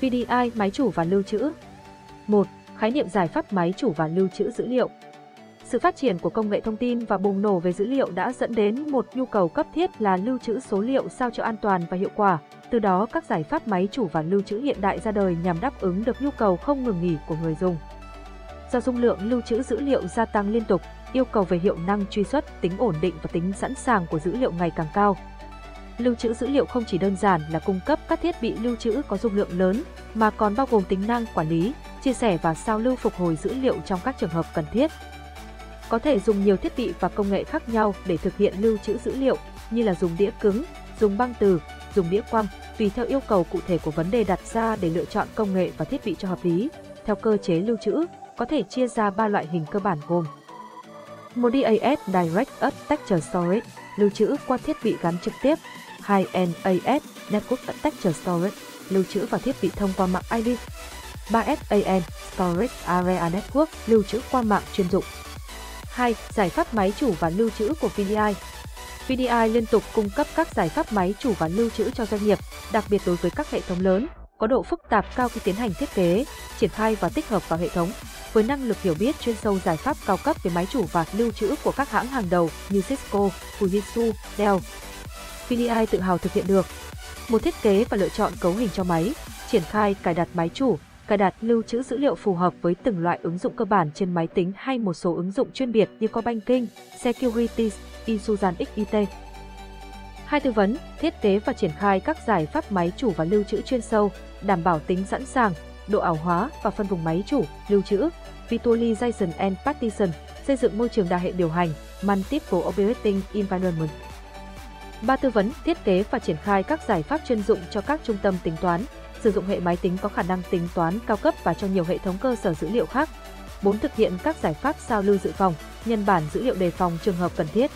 VDI máy chủ và lưu trữ 1. Khái niệm giải pháp máy chủ và lưu trữ dữ liệu sự phát triển của công nghệ thông tin và bùng nổ về dữ liệu đã dẫn đến một nhu cầu cấp thiết là lưu trữ số liệu sao cho an toàn và hiệu quả. Từ đó, các giải pháp máy chủ và lưu trữ hiện đại ra đời nhằm đáp ứng được nhu cầu không ngừng nghỉ của người dùng. Do dung lượng lưu trữ dữ liệu gia tăng liên tục, yêu cầu về hiệu năng truy xuất, tính ổn định và tính sẵn sàng của dữ liệu ngày càng cao. Lưu trữ dữ liệu không chỉ đơn giản là cung cấp các thiết bị lưu trữ có dung lượng lớn, mà còn bao gồm tính năng quản lý, chia sẻ và sao lưu phục hồi dữ liệu trong các trường hợp cần thiết. Có thể dùng nhiều thiết bị và công nghệ khác nhau để thực hiện lưu trữ dữ liệu, như là dùng đĩa cứng, dùng băng từ, dùng đĩa quăng, tùy theo yêu cầu cụ thể của vấn đề đặt ra để lựa chọn công nghệ và thiết bị cho hợp lý. Theo cơ chế lưu trữ, có thể chia ra ba loại hình cơ bản gồm một DAS Direct Attached Storage, lưu trữ qua thiết bị gắn trực tiếp, 2NAS Network Attached Storage, lưu trữ và thiết bị thông qua mạng IP, 3SAN Storage Area Network, lưu trữ qua mạng chuyên dụng. 2. Giải pháp máy chủ và lưu trữ của VDI VDI liên tục cung cấp các giải pháp máy chủ và lưu trữ cho doanh nghiệp, đặc biệt đối với các hệ thống lớn, có độ phức tạp cao khi tiến hành thiết kế, triển khai và tích hợp vào hệ thống. Với năng lực hiểu biết chuyên sâu giải pháp cao cấp về máy chủ và lưu trữ của các hãng hàng đầu như Cisco, Fujitsu, Dell, VDI tự hào thực hiện được một thiết kế và lựa chọn cấu hình cho máy, triển khai cài đặt máy chủ, cài đặt lưu trữ dữ liệu phù hợp với từng loại ứng dụng cơ bản trên máy tính hay một số ứng dụng chuyên biệt như Core Banking, Securities, Insusan XIT. Hai tư vấn, thiết kế và triển khai các giải pháp máy chủ và lưu trữ chuyên sâu, đảm bảo tính sẵn sàng, độ ảo hóa và phân vùng máy chủ, lưu trữ, virtualization and partition, xây dựng môi trường đa hệ điều hành, multiple operating environment. Ba tư vấn, thiết kế và triển khai các giải pháp chuyên dụng cho các trung tâm tính toán, sử dụng hệ máy tính có khả năng tính toán cao cấp và cho nhiều hệ thống cơ sở dữ liệu khác. 4. Thực hiện các giải pháp sao lưu dự phòng, nhân bản dữ liệu đề phòng trường hợp cần thiết.